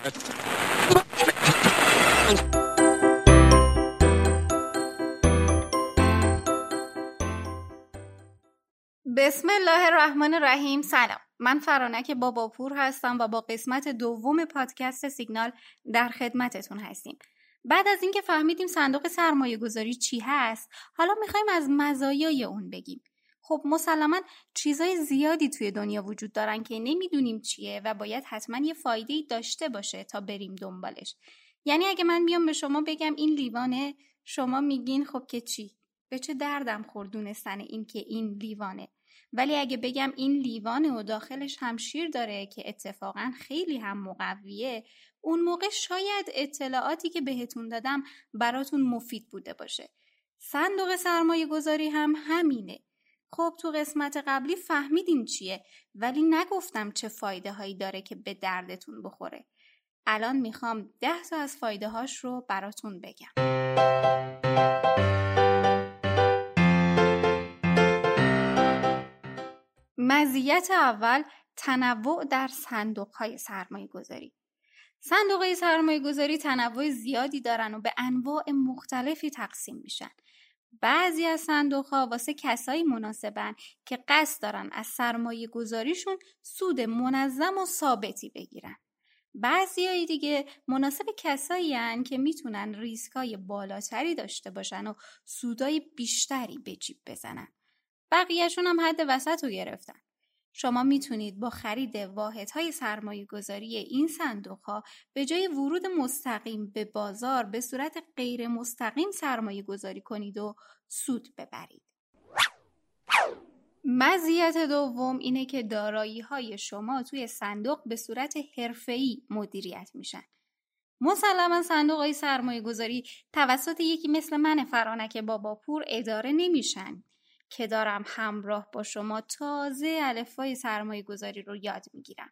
بسم الله الرحمن الرحیم. سلام. من فرانک باباپور هستم و با قسمت دوم پادکست سیگنال در خدمتتون هستیم. بعد از اینکه فهمیدیم صندوق سرمایه گذاری چی هست حالا می‌خوایم از مزایای اون بگیم. خب مسلما چیزای زیادی توی دنیا وجود دارن که نمی‌دونیم چیه و باید حتما یه فایده داشته باشه تا بریم دنبالش. یعنی اگه من بیام به شما بگم این لیوانه شما میگین خب که چی؟ به چه دردم خورد دونستن این که این لیوانه ولی اگه بگم این لیوانه و داخلش هم شیر داره که اتفاقا خیلی هم مقویه اون موقع شاید اطلاعاتی که بهتون دادم براتون مفید بوده باشه. صندوق سرمایه گذاری هم همینه. خب تو قسمت قبلی فهمیدین چیه ولی نگفتم چه فایده هایی داره که به دردتون بخوره. الان می‌خوام ده تا از فایده هاش رو براتون بگم. مزیت اول تنوع در صندوق های سرمایه گذاری صندوق های سرمایه گذاری تنوع زیادی دارن و به انواع مختلفی تقسیم میشن. بعضی از صندوق ها واسه کسایی مناسبن که قصد دارن از سرمایه گذاریشون سود منظم و ثابتی بگیرن. بعضی های دیگه مناسب کسایی هن که می‌تونن ریسکای بالاتری داشته باشن و سودای بیشتری به جیب بزنن. بقیهشون هم حد وسط رو گرفتن. شما می‌تونید با خرید واحدهای سرمایه گذاری این صندوق ها به جای ورود مستقیم به بازار به صورت غیر مستقیم سرمایه گذاری کنید و سود ببرید. مزیت دوم اینه که دارایی های شما توی صندوق به صورت حرفه‌ای مدیریت میشن. مسلما صندوق های سرمایه گذاری توسط یکی مثل من فرانک باباپور اداره نمیشن که دارم همراه با شما تازه الفای سرمایه گذاری رو یاد می‌گیرم.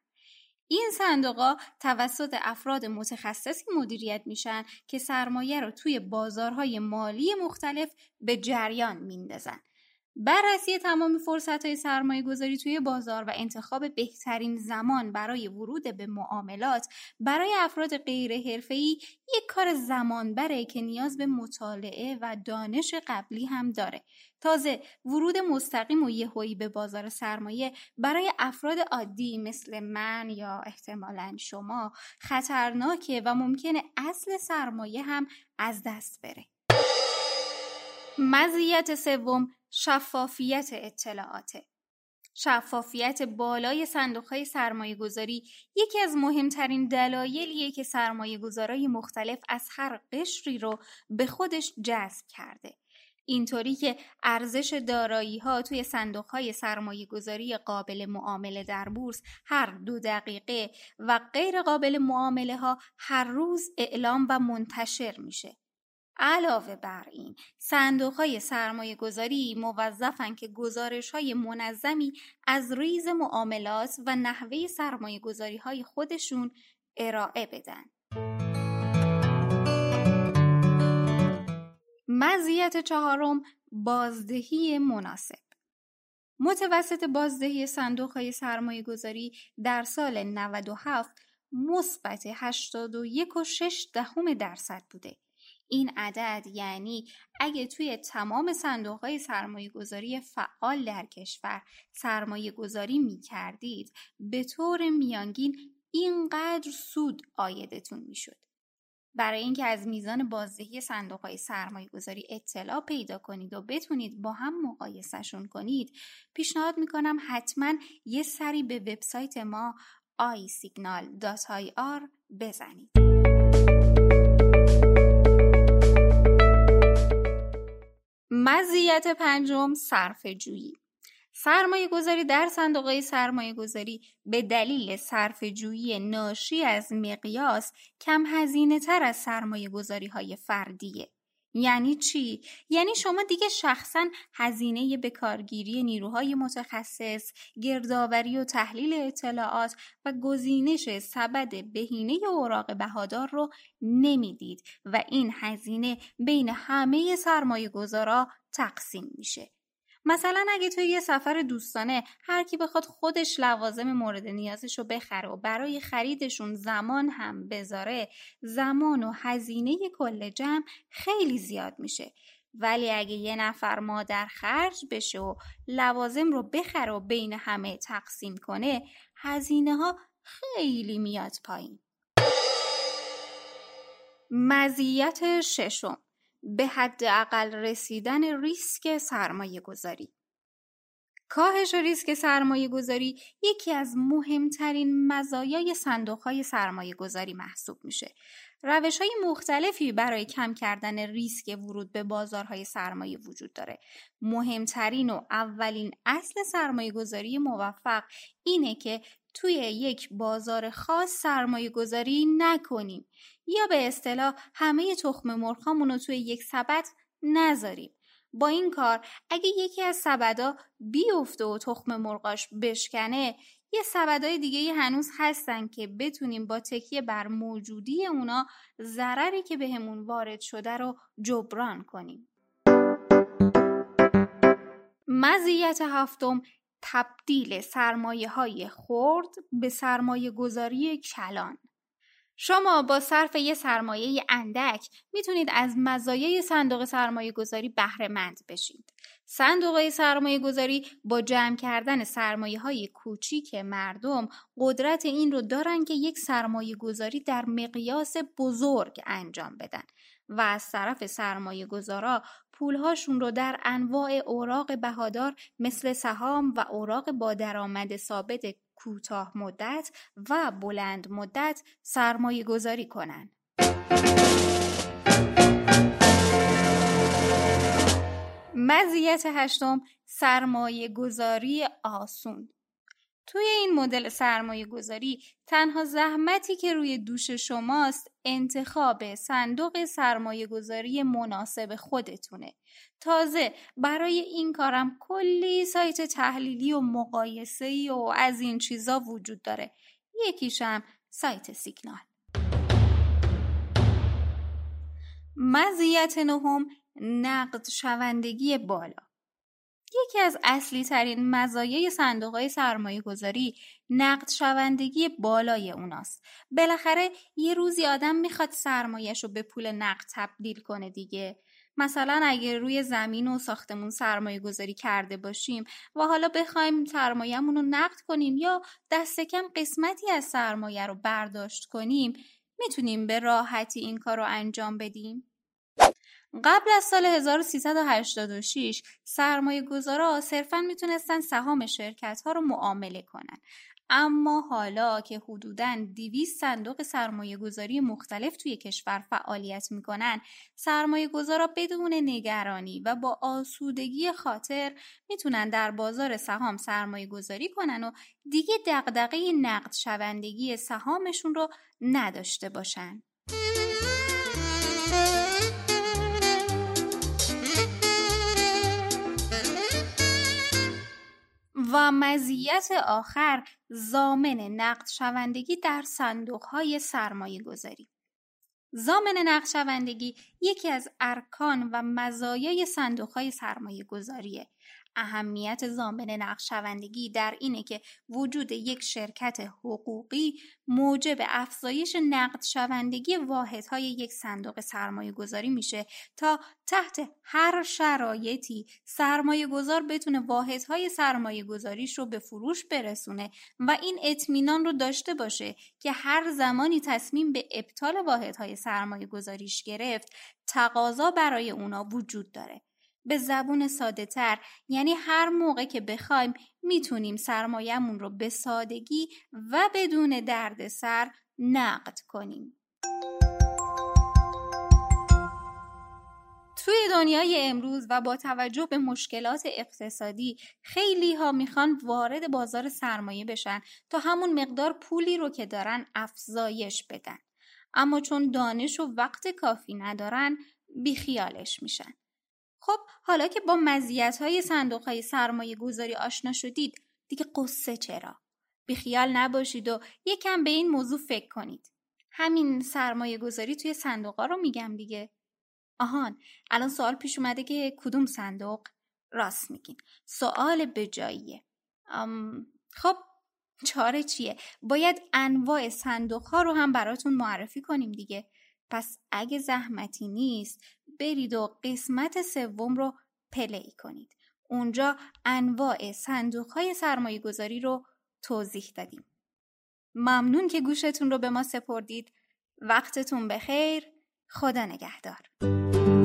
این صندوق توسط افراد متخصصی مدیریت میشن که سرمایه رو توی بازارهای مالی مختلف به جریان میندازن. بررسی تمام فرصت های سرمایه گذاری توی بازار و انتخاب بهترین زمان برای ورود به معاملات برای افراد غیر حرفه‌ای یک کار زمان بره که نیاز به مطالعه و دانش قبلی هم داره. تازه ورود مستقیم و یهویی به بازار سرمایه برای افراد عادی مثل من یا احتمالا شما خطرناکه و ممکنه اصل سرمایه هم از دست بره. مزیت سوم شفافیت اطلاعات شفافیت بالای صندوق های سرمایه گذاری یکی از مهمترین دلایلیه که سرمایه گذارای مختلف از هر قشری رو به خودش جذب کرده. اینطوری که ارزش دارایی ها توی صندوق های سرمایه گذاری قابل معامله در بورس هر دو دقیقه و غیر قابل معامله ها هر روز اعلام و منتشر میشه. علاوه بر این صندوق های سرمایه گذاری موظفن که گزارش های منظمی از ریز معاملات و نحوه سرمایه گذاری های خودشون ارائه بدن. مزیت چهارم بازدهی مناسب متوسط بازدهی صندوق های سرمایه گذاری در سال 97 مثبت 81 و 6 دهم درصد بوده این عدد یعنی اگه توی تمام صندوق های سرمایه گذاری فعال در کشور سرمایه گذاری می کردید به طور میانگین اینقدر سود آیدتون می شد. برای اینکه از میزان بازدهی صندوق های سرمایه گذاری اطلاع پیدا کنید و بتونید با هم مقایسهشون کنید پیشنهاد می‌کنم حتما یه سری به وبسایت ما آر بزنید. مزیت پنجم صرف جویی سرمایه گذاری در صندوق سرمایه گذاری به دلیل صرف جویی ناشی از مقیاس کم هزینه تر از سرمایه گذاری های فردیه. یعنی چی؟ یعنی شما دیگه شخصا هزینه به کارگیری نیروهای متخصص، گردآوری و تحلیل اطلاعات و گزینش سبد بهینه اوراق بهادار رو نمی‌دید و این هزینه بین همه سرمایه گذارا تقسیم میشه. مثلا اگه توی یه سفر دوستانه هر کی بخواد خودش لوازم مورد نیازش رو بخره و برای خریدشون زمان هم بذاره زمان و هزینه کل جمع خیلی زیاد میشه. ولی اگه یه نفر مادر خرج بشه و لوازم رو بخره و بین همه تقسیم کنه هزینه ها خیلی میاد پایین. مزیت ششم. به حد اقل رسیدن ریسک سرمایه گذاری کاهش ریسک سرمایه گذاری یکی از مهمترین مزایای صندوق های سرمایه گذاری محسوب میشه. روش های مختلفی برای کم کردن ریسک ورود به بازارهای سرمایه وجود داره. مهمترین و اولین اصل سرمایه گذاری موفق اینه که توی یک بازار خاص سرمایه گذاری نکنیم یا به اصطلاح همه تخم مرغامون رو توی یک سبد نذاریم. با این کار اگه یکی از سبدا بیفته و تخم مرغاش بشکنه یه سبدای دیگه هنوز هستن که بتونیم با تکیه بر موجودی اونا ضرری که بهمون وارد شده رو جبران کنیم. مزیت هفتم تبدیل سرمایه های خرد به سرمایه گذاری کلان شما با صرف یه سرمایه اندک می‌تونید از مزایای صندوق سرمایه گذاری بهره مند بشید. صندوق سرمایه گذاری با جمع کردن سرمایه های کوچیک مردم قدرت این رو دارن که یک سرمایه گذاری در مقیاس بزرگ انجام بدن و از طرف سرمایه گذارا پولهاشون رو در انواع اوراق بهادار مثل سهام و اوراق با درآمد ثابت کوتاه مدت و بلند مدت سرمایه گذاری کنند. مزیت هشتم سرمایه گذاری آسون توی این مدل سرمایه گذاری تنها زحمتی که روی دوش شماست انتخاب صندوق سرمایه گذاری مناسب خودتونه. تازه برای این کارم کلی سایت تحلیلی و مقایسه و از این چیزا وجود داره. یکیشم سایت سیگنال. مزیت نهم نقد شوندگی بالا. یکی از اصلی ترین مزایای صندوق های سرمایه گذاری نقد شوندگی بالای اوناست. بالاخره یه روزی آدم می‌خواد سرمایهش رو به پول نقد تبدیل کنه دیگه. مثلا اگر روی زمین و ساختمون سرمایه گذاری کرده باشیم و حالا بخوایم سرمایهمون رو نقد کنیم یا دست کم قسمتی از سرمایه رو برداشت کنیم می‌تونیم به راحتی این کار رو انجام بدیم؟ قبل از سال 1386 سرمایه گذارا صرفا می‌تونستن سهام شرکت ها رو معامله کنن اما حالا که حدوداً 200 صندوق سرمایه گذاری مختلف توی کشور فعالیت می‌کنن سرمایه گذارا بدون نگرانی و با آسودگی خاطر می‌تونن در بازار سهام سرمایه گذاری کنن و دیگه دقدقه نقد شوندگی سهامشون رو نداشته باشن. و مزیت آخر زامن نقد شوندگی در صندوق های سرمایه گذاری. زامن نقد شوندگی یکی از ارکان و مزایای صندوق های سرمایه گذاریه اهمیت زامن نقشوندگی در اینه که وجود یک شرکت حقوقی موجب افزایش نقد شوندگی واحدهای یک صندوق سرمایه گذاری میشه تا تحت هر شرایطی سرمایه گذار بتونه واحدهای سرمایه گذاریش رو به فروش برسونه و این اطمینان رو داشته باشه که هر زمانی تصمیم به ابطال واحدهای سرمایه گذاریش گرفت تقاضا برای اونا وجود داره. به زبون ساده تر یعنی هر موقع که بخوایم می‌تونیم سرمایهمون رو به سادگی و بدون دردسر نقد کنیم. توی دنیای امروز و با توجه به مشکلات اقتصادی خیلی ها می‌خوان وارد بازار سرمایه بشن تا همون مقدار پولی رو که دارن افزایش بدن. اما چون دانش و وقت کافی ندارن بیخیالش میشن. خب حالا که با مزیت های صندوق های سرمایه گذاری آشنا شدید دیگه قصه چرا؟ بیخیال نباشید و یکم به این موضوع فکر کنید. همین سرمایه گذاری توی صندوق ها رو میگم دیگه. آهان الان سوال پیش اومده که کدوم صندوق؟ راست میگین سوال به جاییه خب چاره چیه باید انواع صندوق ها رو هم براتون معرفی کنیم دیگه پس اگه زحمتی نیست برید و قسمت سوم رو پلی کنید. اونجا انواع صندوق های سرمایه گذاری رو توضیح دادیم. ممنون که گوشتون رو به ما سپردید. وقتتون بخیر. خدا نگهدار.